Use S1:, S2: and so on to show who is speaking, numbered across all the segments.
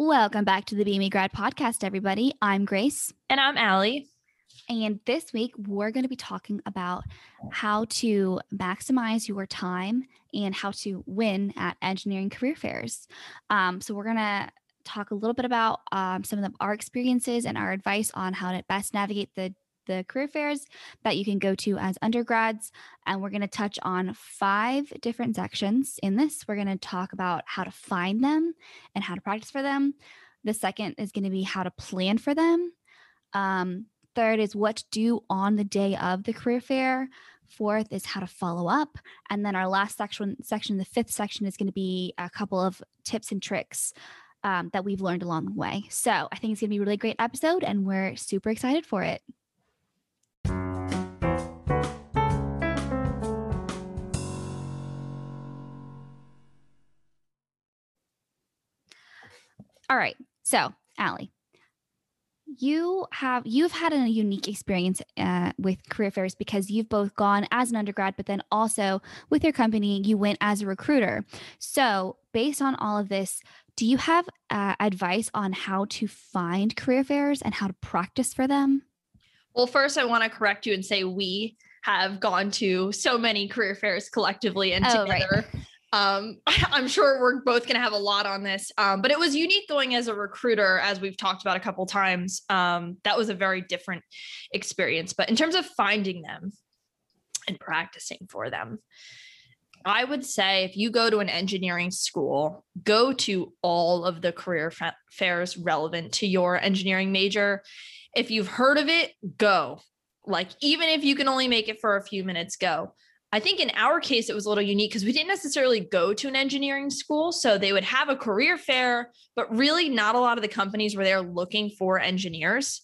S1: Welcome back to the BME Grad Podcast, everybody. I'm Grace.
S2: And I'm Allie.
S1: And this week, we're going to be talking about how to maximize your time and how to win at engineering career fairs. Um, so, we're going to talk a little bit about um, some of the, our experiences and our advice on how to best navigate the the career fairs that you can go to as undergrads. And we're going to touch on five different sections in this. We're going to talk about how to find them and how to practice for them. The second is going to be how to plan for them. Um, third is what to do on the day of the career fair. Fourth is how to follow up. And then our last section, section, the fifth section, is going to be a couple of tips and tricks um, that we've learned along the way. So I think it's going to be a really great episode, and we're super excited for it. All right. So, Allie, you have you've had a unique experience uh, with career fairs because you've both gone as an undergrad, but then also with your company, you went as a recruiter. So, based on all of this, do you have uh, advice on how to find career fairs and how to practice for them?
S2: Well, first, I want to correct you and say we have gone to so many career fairs collectively and oh, together. Right um i'm sure we're both going to have a lot on this um but it was unique going as a recruiter as we've talked about a couple times. Um that was a very different experience but in terms of finding them and practicing for them i would say if you go to an engineering school go to all of the career fa- fairs relevant to your engineering major. If you've heard of it go. Like even if you can only make it for a few minutes go I think in our case, it was a little unique because we didn't necessarily go to an engineering school. So they would have a career fair, but really not a lot of the companies were there looking for engineers.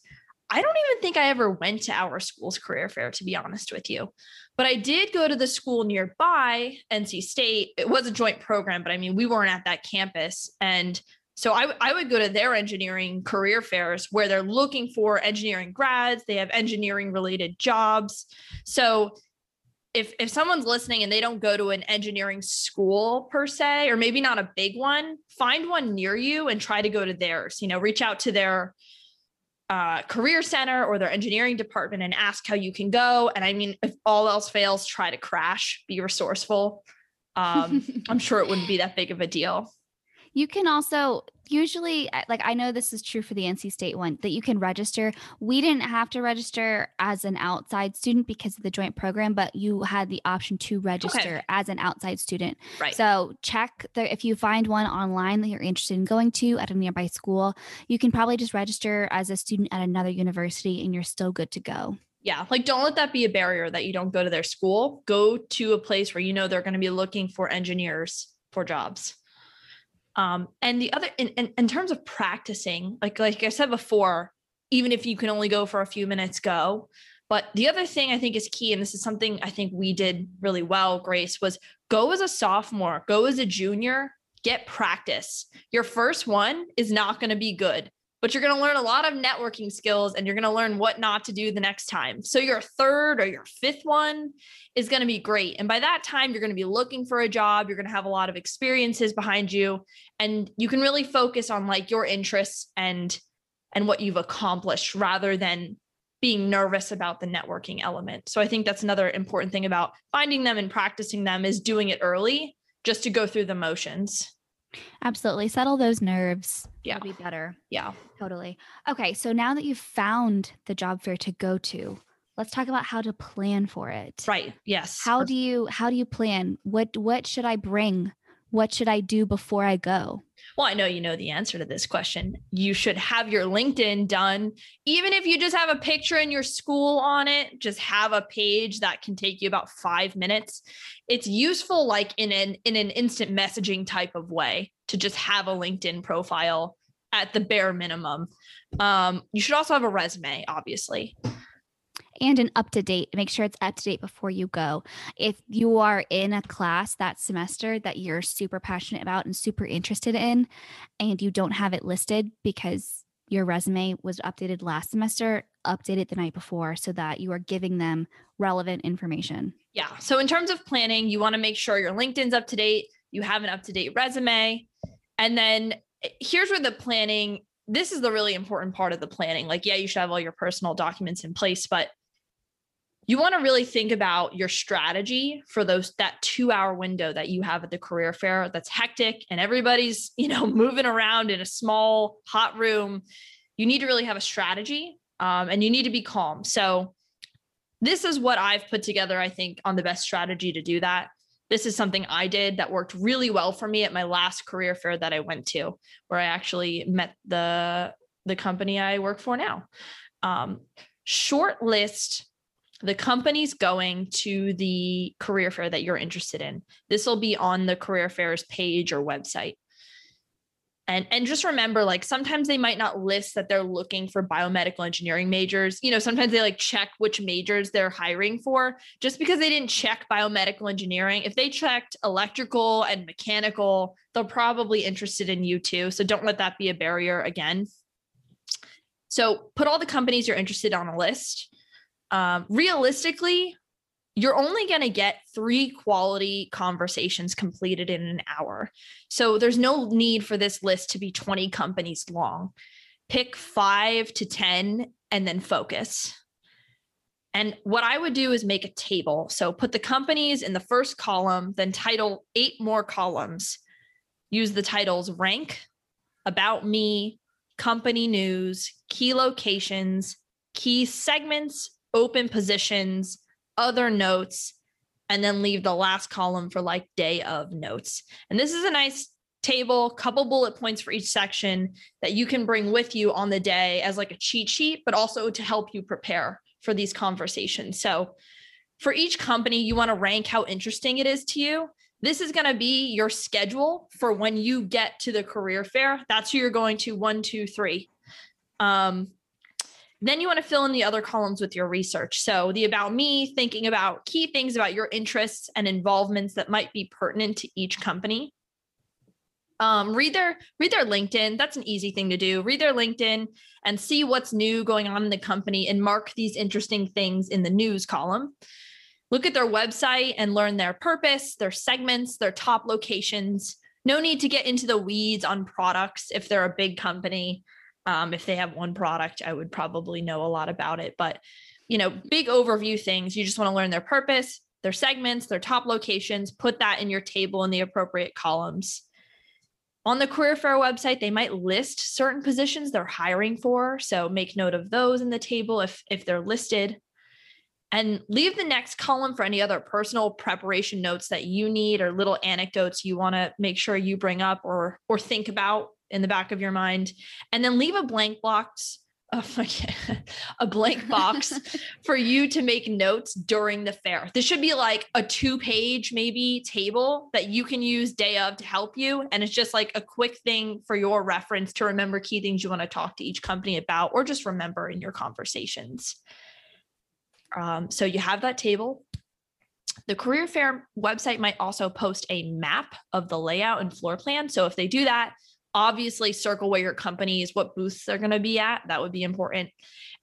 S2: I don't even think I ever went to our school's career fair, to be honest with you. But I did go to the school nearby, NC State. It was a joint program, but I mean, we weren't at that campus. And so I, would go to their engineering career fairs where they're looking for engineering grads, they have engineering related jobs. So if if someone's listening and they don't go to an engineering school per se or maybe not a big one find one near you and try to go to theirs you know reach out to their uh, career center or their engineering department and ask how you can go. And i mean if all else fails try to crash be resourceful. Um, i'm sure it wouldn't be that big of a deal
S1: you can also usually like I know this is true for the NC State one that you can register. We didn't have to register as an outside student because of the joint program, but you had the option to register okay. as an outside student.
S2: Right.
S1: So check the if you find one online that you're interested in going to at a nearby school, you can probably just register as a student at another university and you're still good to go.
S2: Yeah, like don't let that be a barrier that you don't go to their school. Go to a place where you know they're going to be looking for engineers for jobs. Um, and the other, in, in, in terms of practicing, like like I said before, even if you can only go for a few minutes, go. But the other thing I think is key, and this is something I think we did really well, Grace, was go as a sophomore, go as a junior, get practice. Your first one is not going to be good but you're going to learn a lot of networking skills and you're going to learn what not to do the next time. So your third or your fifth one is going to be great. And by that time, you're going to be looking for a job. You're going to have a lot of experiences behind you and you can really focus on like your interests and and what you've accomplished rather than being nervous about the networking element. So I think that's another important thing about finding them and practicing them is doing it early just to go through the motions.
S1: Absolutely. Settle those nerves.
S2: Yeah.
S1: It'll be better.
S2: Yeah.
S1: Totally. Okay. So now that you've found the job fair to go to, let's talk about how to plan for it.
S2: Right. Yes.
S1: How do you how do you plan? What what should I bring? What should I do before I go?
S2: Well, I know you know the answer to this question. You should have your LinkedIn done. Even if you just have a picture in your school on it, just have a page that can take you about 5 minutes. It's useful like in an in an instant messaging type of way to just have a LinkedIn profile at the bare minimum. Um, you should also have a resume, obviously
S1: and an up to date. Make sure it's up to date before you go. If you are in a class that semester that you're super passionate about and super interested in, and you don't have it listed because your resume was updated last semester, update it the night before so that you are giving them relevant information.
S2: Yeah. So, in terms of planning, you want to make sure your LinkedIn's up to date, you have an up to date resume. And then eh, here's where the planning this is the really important part of the planning. Like, yeah, you should have all your personal documents in place, but you want to really think about your strategy for those that two hour window that you have at the career fair that's hectic and everybody's you know moving around in a small hot room. You need to really have a strategy um, and you need to be calm. So this is what i've put together i think on the best strategy to do that. This is something i did that worked really well for me at my last career fair that i went to where i actually met the the company i work for now. Um, short list the company's going to the career fair that you're interested in. This will be on the career fairs page or website. And and just remember like sometimes they might not list that they're looking for biomedical engineering majors. You know, sometimes they like check which majors they're hiring for just because they didn't check biomedical engineering. If they checked electrical and mechanical, they're probably interested in you too. So don't let that be a barrier again. So put all the companies you're interested on a list um, realistically, you're only going to get three quality conversations completed in an hour. So there's no need for this list to be 20 companies long. Pick five to 10 and then focus. And what I would do is make a table. So put the companies in the first column, then title eight more columns. Use the titles rank, about me, company news, key locations, key segments, open positions, other notes, and then leave the last column for like day of notes. And this is a nice table, couple bullet points for each section that you can bring with you on the day as like a cheat sheet, but also to help you prepare for these conversations. So for each company, you want to rank how interesting it is to you. This is going to be your schedule for when you get to the career fair. That's who you're going to one, two, three. Um, then you want to fill in the other columns with your research. So the about me, thinking about key things about your interests and involvements that might be pertinent to each company. Um, read their read their LinkedIn. That's an easy thing to do. Read their LinkedIn and see what's new going on in the company and mark these interesting things in the news column. Look at their website and learn their purpose, their segments, their top locations. No need to get into the weeds on products if they're a big company. Um, if they have one product, I would probably know a lot about it. But, you know, big overview things, you just want to learn their purpose, their segments, their top locations, put that in your table in the appropriate columns. On the career fair website, they might list certain positions they're hiring for. So make note of those in the table if, if they're listed. And leave the next column for any other personal preparation notes that you need or little anecdotes you want to make sure you bring up or or think about in the back of your mind and then leave a blank box oh a blank box for you to make notes during the fair. This should be like a two page, maybe table that you can use day of to help you. And it's just like a quick thing for your reference to remember key things you want to talk to each company about, or just remember in your conversations. Um, so you have that table. The career fair website might also post a map of the layout and floor plan. So if they do that, obviously circle where your company is, what booths they're going to be at. That would be important.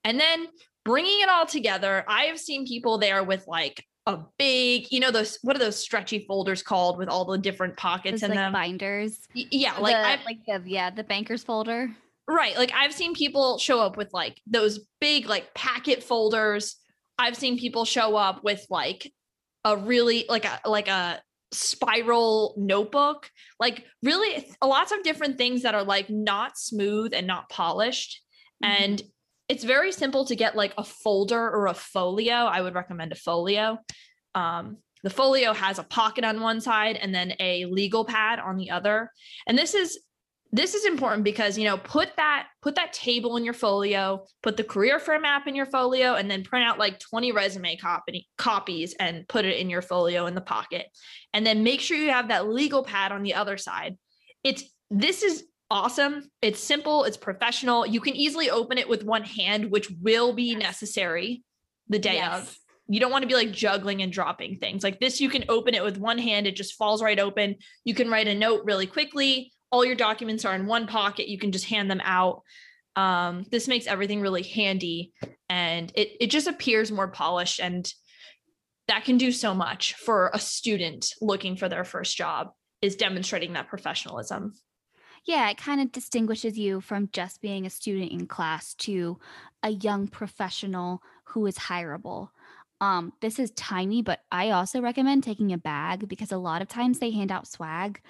S2: And then bringing it all together, I have seen people there with like a big, you know, those what are those stretchy folders called with all the different pockets
S1: in
S2: like them?
S1: Binders.
S2: Y- yeah, like
S1: the, like the yeah, the banker's folder.
S2: Right. Like I've seen people show up with like those big like packet folders. I've seen people show up with like a really like a like a spiral notebook like really lots of different things that are like not smooth and not polished. Mm-hmm. and it's very simple to get like a folder or a folio. I would recommend a folio. Um, the folio has a pocket on one side and then a legal pad on the other. And this is this is important because you know put that put that table in your folio put the career fair map in your folio and then print out like 20 resume copy, copies and put it in your folio in the pocket. And then make sure you have that legal pad on the other side. It's this is awesome. It's simple it's professional. You can easily open it with one hand which will be necessary the day yes. of. You don't want to be like juggling and dropping things. Like this you can open it with one hand it just falls right open. You can write a note really quickly all your documents are in one pocket. You can just hand them out. Um, this makes everything really handy and it, it just appears more polished and that can do so much for a student looking for their first job is demonstrating that professionalism.
S1: Yeah, it kind of distinguishes you from just being a student in class to a young professional who is hireable. Um, this is tiny, but I also recommend taking a bag because a lot of times they hand out swag.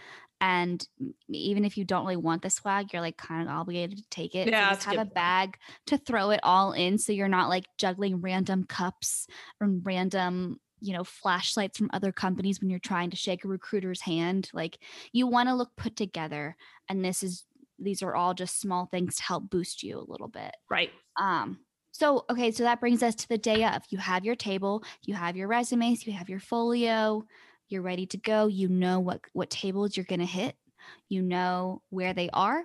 S1: And even if you don't really want the swag, you're like kind of obligated to take it.
S2: Yeah,
S1: so just have a bag to throw it all in so you're not like juggling random cups and random you know flashlights from other companies when you're trying to shake a recruiter's hand like you want to look put together and this is these are all just small things to help boost you a little bit.
S2: Right.
S1: Um so okay so that brings us to the day of. You have your table you have your resumes you have your folio you're ready to go you know what what tables you're going to hit you know where they are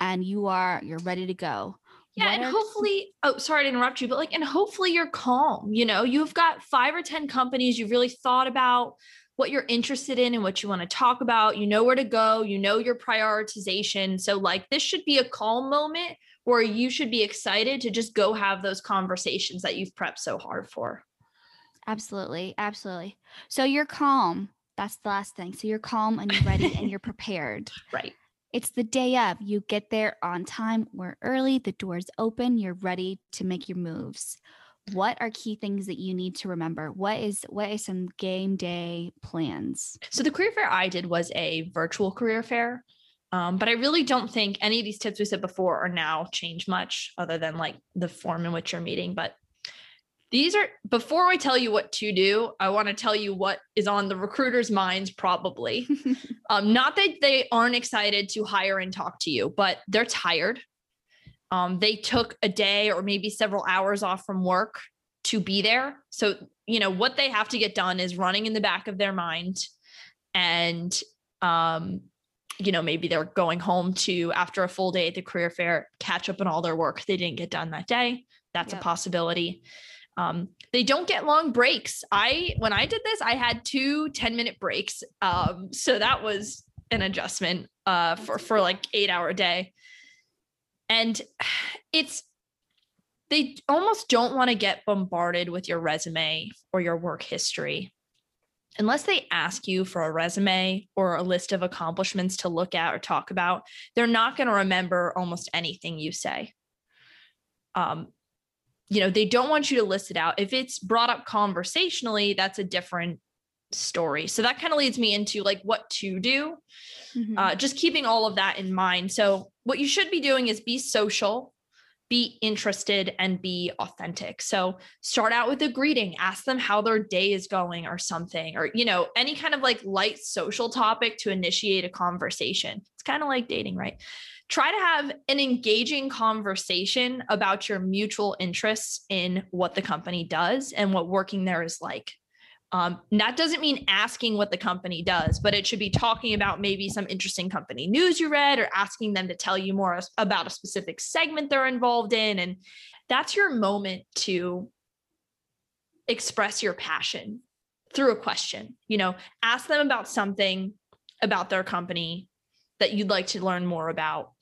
S1: and you are you're ready to go
S2: yeah, what and hopefully, oh, sorry to interrupt you, but like, and hopefully you're calm. You know, you've got five or 10 companies you've really thought about what you're interested in and what you want to talk about. You know where to go, you know your prioritization. So, like, this should be a calm moment where you should be excited to just go have those conversations that you've prepped so hard for.
S1: Absolutely. Absolutely. So, you're calm. That's the last thing. So, you're calm and you're ready and you're prepared.
S2: Right.
S1: It's the day of. You get there on time or early, the doors open, you're ready to make your moves. What are key things that you need to remember? What is what is some game day plans?
S2: So the career fair I did was a virtual career fair. Um, but I really don't think any of these tips we said before or now change much other than like the form in which you're meeting. But these are before I tell you what to do, I want to tell you what is on the recruiter's minds, probably. um, not that they aren't excited to hire and talk to you, but they're tired. Um, they took a day or maybe several hours off from work to be there. So, you know, what they have to get done is running in the back of their mind. And, um, you know, maybe they're going home to, after a full day at the career fair, catch up on all their work they didn't get done that day. That's yep. a possibility. Um, they don't get long breaks. I when I did this, I had two 10 minute breaks. Um, so that was an adjustment uh, for for like eight hour day. And it's they almost don't want to get bombarded with your resume or your work history unless they ask you for a resume or a list of accomplishments to look at or talk about, they're not going to remember almost anything you say. Um, you know, they don't want you to list it out. If it's brought up conversationally, that's a different story. So that kind of leads me into like what to do. Mm-hmm. Uh, just keeping all of that in mind. So what you should be doing is be social, be interested, and be authentic. So start out with a greeting, ask them how their day is going or something, or you know, any kind of like light social topic to initiate a conversation. It's kind of like dating, right? Try to have an engaging conversation about your mutual interests in what the company does and what working there is like. Um, that doesn't mean asking what the company does, but it should be talking about maybe some interesting company news you read or asking them to tell you more about a specific segment they're involved in. And that's your moment to express your passion through a question. You know, ask them about something about their company that you'd like to learn more about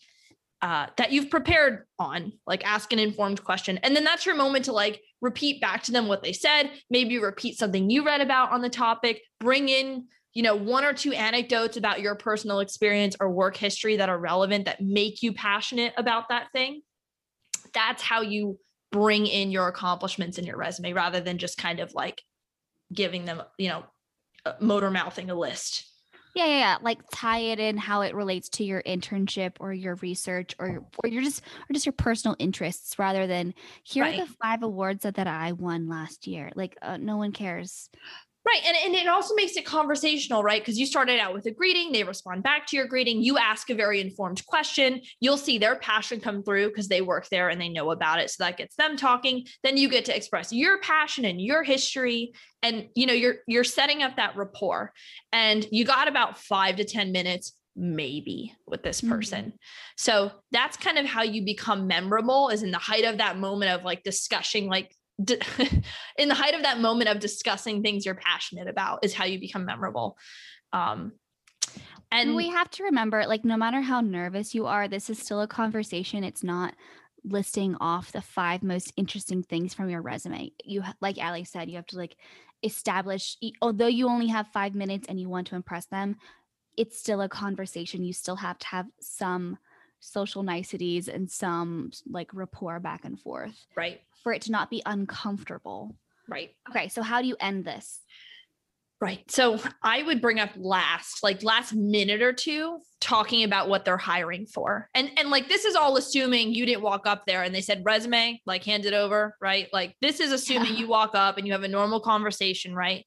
S2: uh, that you've prepared on, like ask an informed question. And then that's your moment to like repeat back to them what they said, maybe repeat something you read about on the topic, bring in, you know, one or two anecdotes about your personal experience or work history that are relevant that make you passionate about that thing. That's how you bring in your accomplishments in your resume rather than just kind of like giving them, you know, motor mouthing a list.
S1: Yeah, yeah, yeah, like tie it in how it relates to your internship or your research or or your just or just your personal interests rather than here right. are the five awards that, that I won last year. Like uh, no one cares.
S2: Right. And, and it also makes it conversational, right? Because you started out with a greeting, they respond back to your greeting, you ask a very informed question, you'll see their passion come through because they work there and they know about it. So that gets them talking. Then you get to express your passion and your history. And you know, you're you're setting up that rapport. And you got about five to 10 minutes maybe with this person. Mm-hmm. So that's kind of how you become memorable is in the height of that moment of like discussing like in the height of that moment of discussing things you're passionate about is how you become memorable. Um,
S1: and we have to remember like no matter how nervous you are, this is still a conversation. It's not listing off the five most interesting things from your resume. You like Alex said, you have to like establish although you only have 5 minutes and you want to impress them, it's still a conversation. You still have to have some social niceties and some like rapport back and forth.
S2: Right.
S1: For it to not be uncomfortable.
S2: Right.
S1: Okay. So, how do you end this?
S2: Right. So I would bring up last, like last minute or two, talking about what they're hiring for. And and like this is all assuming you didn't walk up there and they said resume, like hand it over, right? Like this is assuming you walk up and you have a normal conversation, right?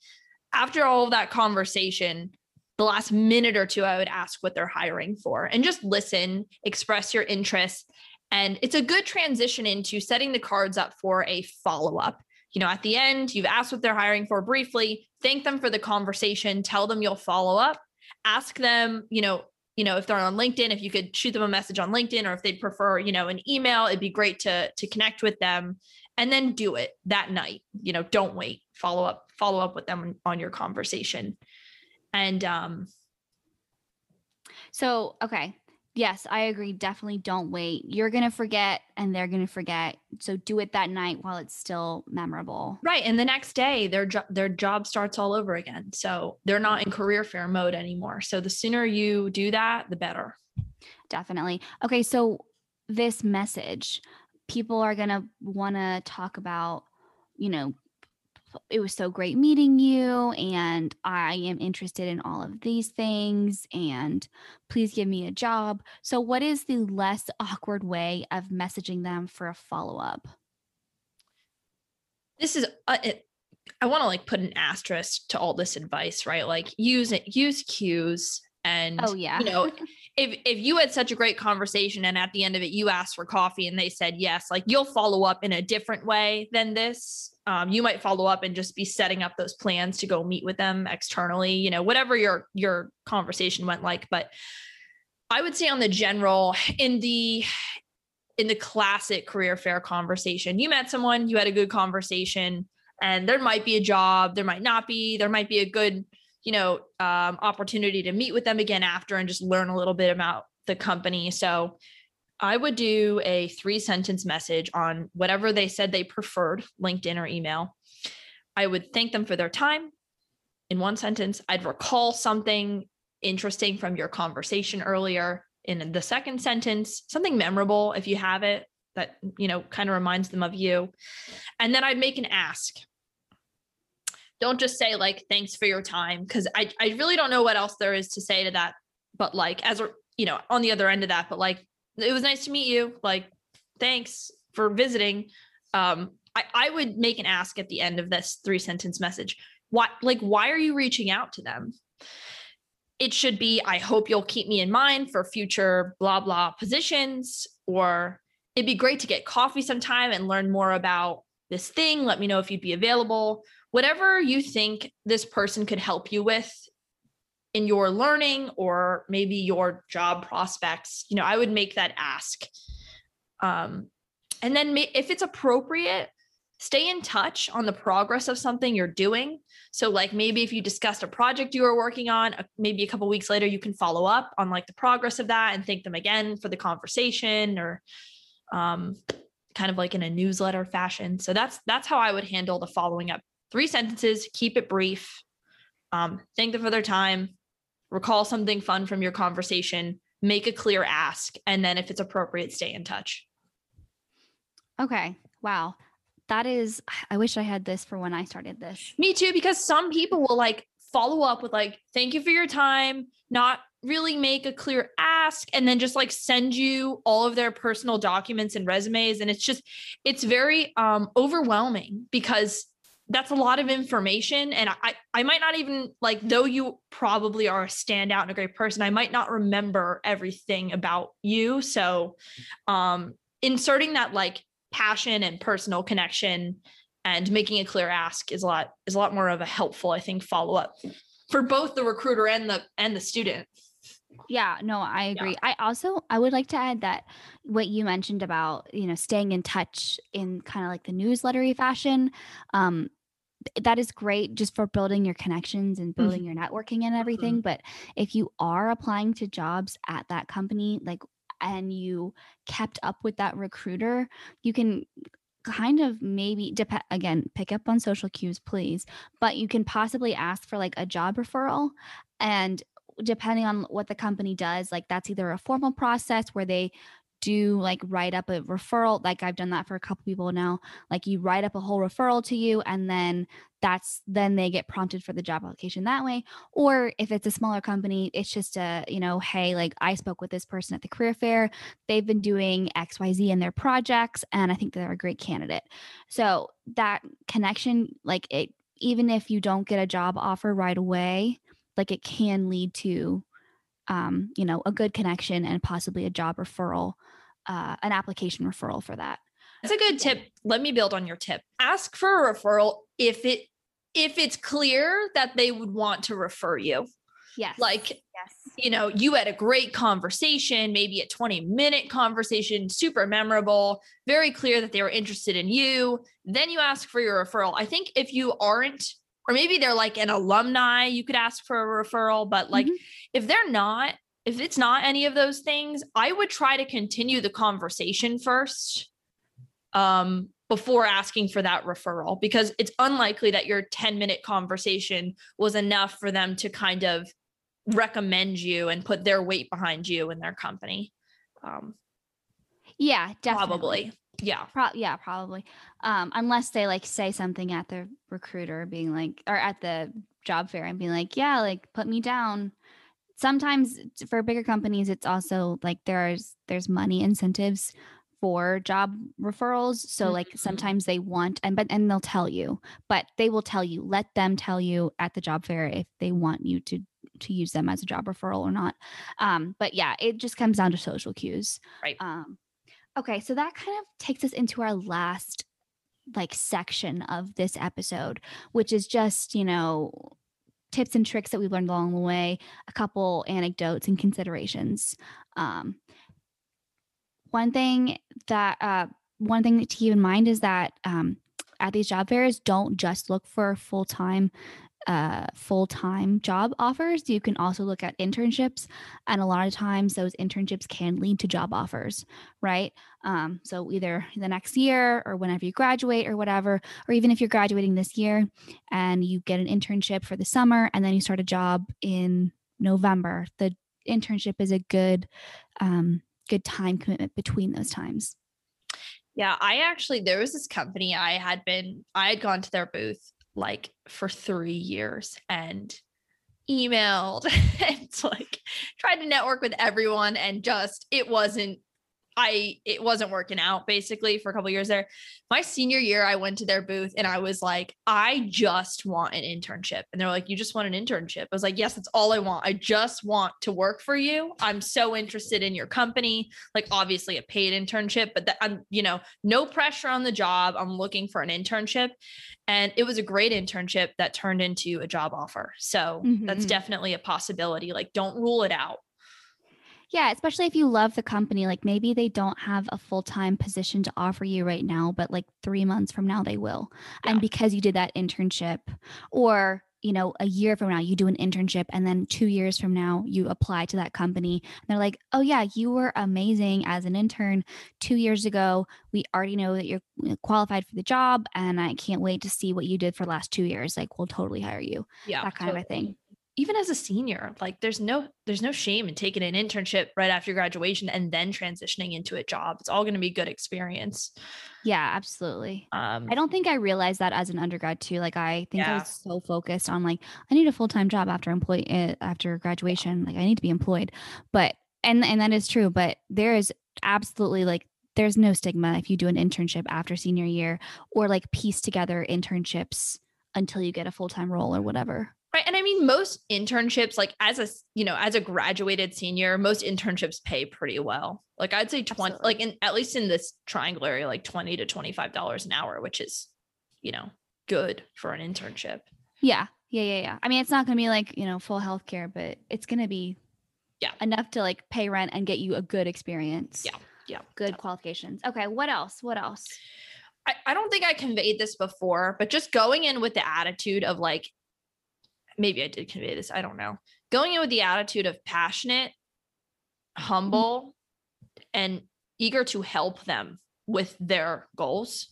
S2: After all of that conversation, the last minute or two, I would ask what they're hiring for and just listen, express your interest. And it's a good transition into setting the cards up for a follow up you know, at the end, you've asked what they're hiring for briefly, thank them for the conversation, tell them you'll follow up, ask them, you know, you know, if they're on LinkedIn, if you could shoot them a message on LinkedIn or if they'd prefer, you know, an email, it'd be great to to connect with them and then do it that night. You know, don't wait. Follow up, follow up with them on your conversation. And um
S1: so okay, Yes, I agree. Definitely don't wait. You're going to forget and they're going to forget. So do it that night while it's still memorable.
S2: Right. And the next day their jo- their job starts all over again. So they're not in career fair mode anymore. So the sooner you do that, the better.
S1: Definitely. Okay, so this message, people are going to want to talk about, you know, it was so great meeting you and I am interested in all of these things and please give me a job. So what is the less awkward way of messaging them for a follow-up?
S2: This is uh, it, I want to like put an asterisk to all this advice, right? Like use it use cues and
S1: oh yeah.
S2: you know if if you had such a great conversation and at the end of it you asked for coffee and they said yes, like you'll follow up in a different way than this um, you might follow up and just be setting up those plans to go meet with them externally you know whatever your your conversation went like but i would say on the general in the in the classic career fair conversation you met someone you had a good conversation and there might be a job there might not be there might be a good you know um, opportunity to meet with them again after and just learn a little bit about the company so I would do a three sentence message on whatever they said they preferred, LinkedIn or email. I would thank them for their time in one sentence. I'd recall something interesting from your conversation earlier in the second sentence, something memorable if you have it that, you know, kind of reminds them of you. And then I'd make an ask. Don't just say like thanks for your time because I I really don't know what else there is to say to that but like as a you know on the other end of that but like it was nice to meet you. Like, thanks for visiting. Um, I, I would make an ask at the end of this three sentence message. Why, like, why are you reaching out to them? It should be, I hope you'll keep me in mind for future blah, blah positions, or it'd be great to get coffee sometime and learn more about this thing. Let me know if you'd be available. Whatever you think this person could help you with in your learning or maybe your job prospects you know i would make that ask. Um, and then if it's appropriate stay in touch on the progress of something you're doing. So like maybe if you discussed a project you were working on uh, maybe a couple weeks later you can follow up on like the progress of that and thank them again for the conversation or um, kind of like in a newsletter fashion. So that's that's how i would handle the following up three sentences keep it brief um, thank them for their time recall something fun from your conversation, make a clear ask, and then if it's appropriate, stay in touch.
S1: Okay. Wow. That is, I wish I had this for when I started this.
S2: Me too, because some people will like follow up with, like, thank you for your time, not really make a clear ask, and then just like send you all of their personal documents and resumes. And it's just, it's very um, overwhelming because that's a lot of information and I I might not even like though you probably are a standout and a great person I might not remember everything about you. So um inserting that like passion and personal connection and making a clear ask is a lot is a lot more of a helpful I think follow up for both the recruiter and the and the student.
S1: Yeah no i agree. Yeah. i also i would like to add that what you mentioned about you know staying in touch in kind of like the newslettery fashion um that is great just for building your connections and building mm-hmm. your networking and everything mm-hmm. but if you are applying to jobs at that company like and you kept up with that recruiter you can kind of maybe dep- again pick up on social cues please but you can possibly ask for like a job referral and depending on what the company does, like that's either a formal process where they do like write up a referral like i've done that for a couple people now like you write up a whole referral to you and then that's then they get prompted for the job application that way or if it's a smaller company it's just a you know hey like i spoke with this person at the career fair they've been doing xyz in their projects and i think they're a great candidate. So that connection like it even if you don't get a job offer right away like it can lead to um, you know, a good connection and possibly a job referral, uh, an application referral for that.
S2: That's a good tip. Let me build on your tip. Ask for a referral if it if it's clear that they would want to refer you.
S1: Yes.
S2: Like
S1: yes.
S2: you know, you had a great conversation, maybe a 20 minute conversation, super memorable, very clear that they were interested in you. Then you ask for your referral. I think if you aren't or maybe they're like an alumni, you could ask for a referral, but like mm-hmm. if they're not, if it's not any of those things, I would try to continue the conversation first um, before asking for that referral because it's unlikely that your 10 minute conversation was enough for them to kind of recommend you and put their weight behind you in their company. Um,
S1: yeah, definitely.
S2: Probably. Yeah.
S1: Pro- yeah, probably. Um, unless they like say something at the recruiter being like, or at the job fair and being like, yeah, like put me down. Sometimes for bigger companies, it's also like there's there's money incentives for job referrals. So mm-hmm. like sometimes they want and but and they'll tell you, but they will tell you, let them tell you at the job fair if they want you to to use them as a job referral or not. Um, but yeah, it just comes down to social cues.
S2: Right.
S1: Um, Okay, so that kind of takes us into our last like section of this episode, which is just, you know, tips and tricks that we've learned along the way, a couple anecdotes and considerations. Um, one thing that uh, one thing to keep in mind is that um, at these job fairs, don't just look for full time uh, full time job offers. You can also look at internships, and a lot of times those internships can lead to job offers, right? Um, so either the next year or whenever you graduate or whatever, or even if you're graduating this year and you get an internship for the summer and then you start a job in November, the internship is a good um, good time commitment between those times.
S2: Yeah, I actually there was this company I had been I had gone to their booth like for three years and emailed and like tried to network with everyone and just it wasn't I it wasn't working out basically for a couple years there. My senior year, I went to their booth and I was like, I just want an internship. And they're like, You just want an internship? I was like, Yes, that's all I want. I just want to work for you. I'm so interested in your company. Like, obviously, a paid internship, but that I'm, you know, no pressure on the job. I'm looking for an internship. And it was a great internship that turned into a job offer. So mm-hmm. that's definitely a possibility. Like, don't rule it out.
S1: Yeah, especially if you love the company. Like maybe they don't have a full time position to offer you right now, but like three months from now they will. Yeah. And because you did that internship, or you know, a year from now you do an internship, and then two years from now you apply to that company, and they're like, "Oh yeah, you were amazing as an intern two years ago. We already know that you're uh, qualified for the job, and I can't wait to see what you did for the last two years. Like, we'll totally hire you."
S2: Yeah,
S1: that kind totally. of a thing
S2: even as a senior like there's no there's no shame in taking an internship right after graduation and then transitioning into a job. It's all going to be good experience.
S1: Yeah absolutely. Um i don't think i realized that as an undergrad too like i think yeah. i was so focused on like i need a full-time job after employ uh, after graduation like i need to be employed. But and and that is true but there is absolutely like there's no stigma if you do an internship after senior year or like piece together internships until you get a full-time role or whatever
S2: Right. And I mean, most internships, like as a, you know, as a graduated senior, most internships pay pretty well. Like I'd say 20, Absolutely. like in, at least in this triangle area, like 20 to $25 an hour, which is, you know, good for an internship.
S1: Yeah. Yeah. Yeah. Yeah. I mean, it's not going to be like, you know, full healthcare, but it's going to be
S2: yeah
S1: enough to like pay rent and get you a good experience.
S2: Yeah. Yeah.
S1: Good definitely. qualifications. Okay. What else? What else?
S2: I, I don't think I conveyed this before, but just going in with the attitude of like, maybe I did convey this. I don't know. Going in with the attitude of passionate, humble, and eager to help them with their goals,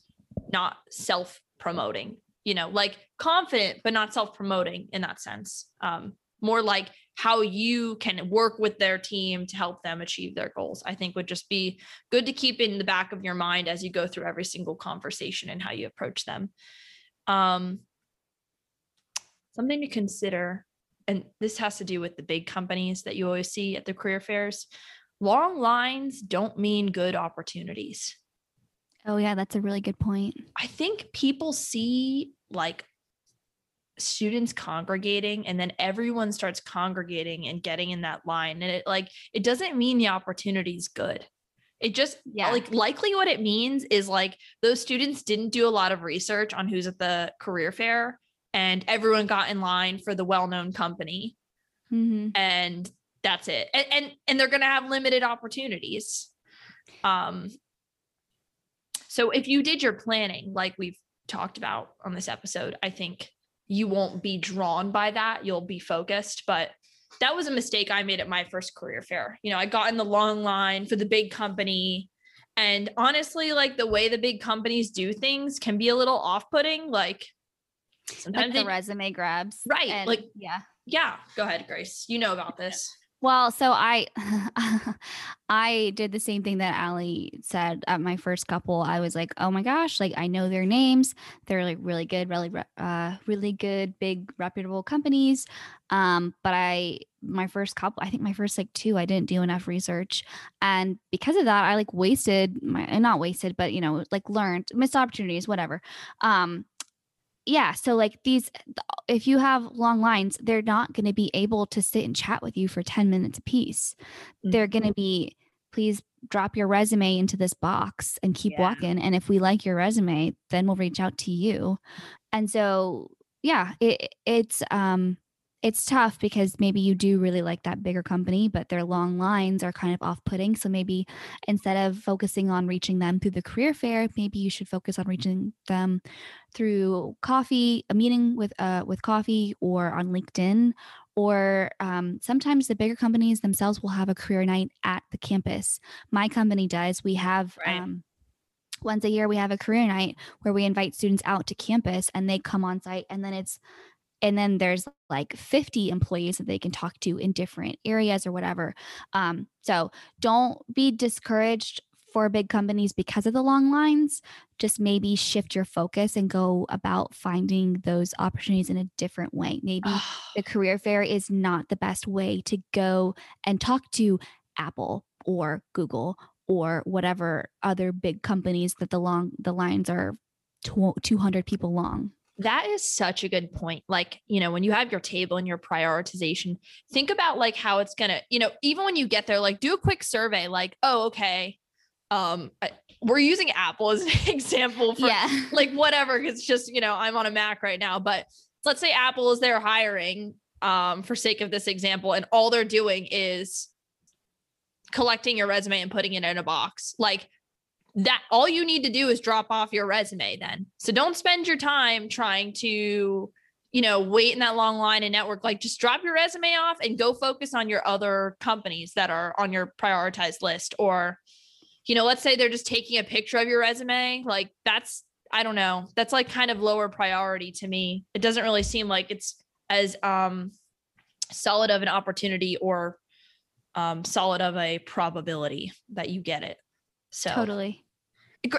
S2: not self promoting, you know, like confident, but not self promoting in that sense. Um, more like how you can work with their team to help them achieve their goals i think would just be good to keep in the back of your mind as you go through every single conversation and how you approach them um, something to consider and this has to do with the big companies that you always see at the career fairs long lines don't mean good opportunities.
S1: Oh yeah that's a really good point.
S2: I think people see like students congregating and then everyone starts congregating and getting in that line and it like it doesn't mean the opportunity is good. It just yeah. like likely what it means is like those students didn't do a lot of research on who's at the career fair and everyone got in line for the well-known company mm-hmm. and that's it and, and and they're going to have limited opportunities um so if you did your planning like we've talked about on this episode i think you won't be drawn by that. You'll be focused. But that was a mistake I made at my first career fair. You know, I got in the long line for the big company. And honestly, like the way the big companies do things can be a little off putting. Like
S1: sometimes like the they, resume grabs.
S2: Right. And, like, yeah. Yeah. Go ahead, Grace. You know about this.
S1: Well, so I I did the same thing that Allie said at my first couple. I was like, "Oh my gosh, like I know their names. They're like really good, really uh really good big reputable companies." Um but I my first couple, I think my first like two, I didn't do enough research. And because of that, I like wasted my not wasted, but you know, like learned missed opportunities, whatever. Um yeah so like these if you have long lines they're not going to be able to sit and chat with you for 10 minutes a piece mm-hmm. they're going to be please drop your resume into this box and keep yeah. walking and if we like your resume then we'll reach out to you and so yeah it, it's um it's tough because maybe you do really like that bigger company, but their long lines are kind of off putting. So maybe instead of focusing on reaching them through the career fair, maybe you should focus on reaching them through coffee, a meeting with uh with coffee or on LinkedIn. Or um, sometimes the bigger companies themselves will have a career night at the campus. My company does. We have right. um, once a year we have a career night where we invite students out to campus and they come on site and then it's and then there's like 50 employees that they can talk to in different areas or whatever. Um, so don't be discouraged for big companies because of the long lines. Just maybe shift your focus and go about finding those opportunities in a different way. Maybe the career fair is not the best way to go and talk to apple or google or whatever other big companies that the long the lines are 200 people long
S2: that is such a good point. Like, you know, when you have your table and your prioritization, think about like how it's going to, you know, even when you get there, like do a quick survey, like, oh, okay. Um, I, we're using Apple as an example for yeah. like whatever. It's just, you know, I'm on a Mac right now, but let's say Apple is there hiring, um, for sake of this example, and all they're doing is collecting your resume and putting it in a box. Like that all you need to do is drop off your resume then. So don't spend your time trying to, you know, wait in that long line and network. Like just drop your resume off and go focus on your other companies that are on your prioritized list. Or, you know, let's say they're just taking a picture of your resume. Like that's, I don't know, that's like kind of lower priority to me. It doesn't really seem like it's as um solid of an opportunity or um solid of a probability that you get it. So
S1: totally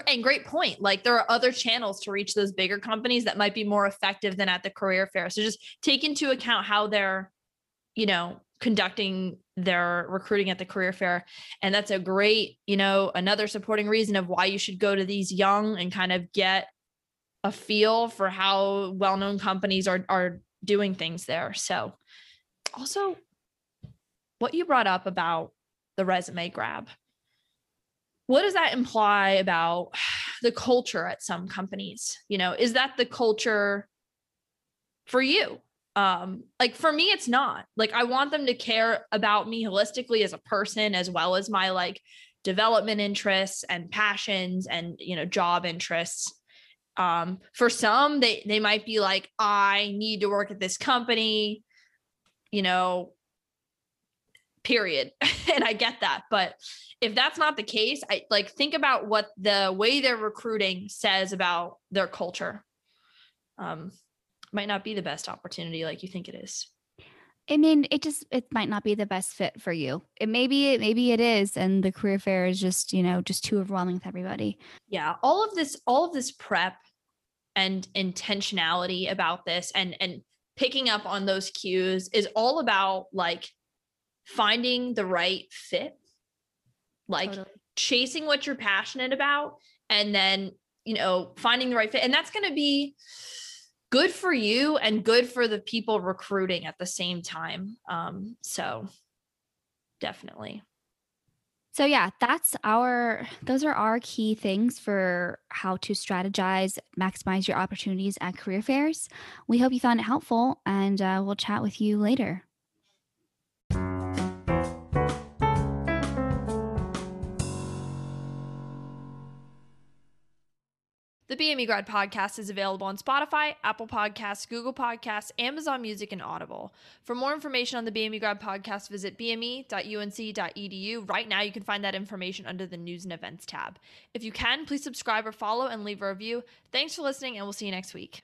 S2: and great point. Like there are other channels to reach those bigger companies that might be more effective than at the career fair. So just take into account how they're, you know, conducting their recruiting at the career fair. And that's a great, you know, another supporting reason of why you should go to these young and kind of get a feel for how well-known companies are are doing things there. So also what you brought up about the resume grab what does that imply about the culture at some companies? You know is that the culture for you? Um like for me it's not. Like i want them to care about me holistically as a person as well as my like development interests and passions and you know job interests. Um for some they they might be like i need to work at this company you know period. And i get that but if that's not the case i like think about what the way they're recruiting says about their culture um might not be the best opportunity like you think it is
S1: I mean, it just it might not be the best fit for you. It maybe it maybe it is, and the career fair is just you know just too overwhelming with everybody.
S2: Yeah, all of this, all of this prep and intentionality about this, and and picking up on those cues is all about like finding the right fit, like totally. chasing what you're passionate about, and then you know finding the right fit, and that's going to be good for you and good for the people recruiting at the same time. Um, so definitely.
S1: So yeah, that's our those are our key things for how to strategize, maximize your opportunities at career fairs. We hope you found it helpful and uh, we'll chat with you later.
S2: The BME Grad podcast is available on Spotify, Apple Podcasts, Google Podcasts, Amazon Music, and Audible. For more information on the BME Grad podcast, visit bme.unc.edu. Right now, you can find that information under the News and Events tab. If you can, please subscribe or follow and leave a review. Thanks for listening, and we'll see you next week.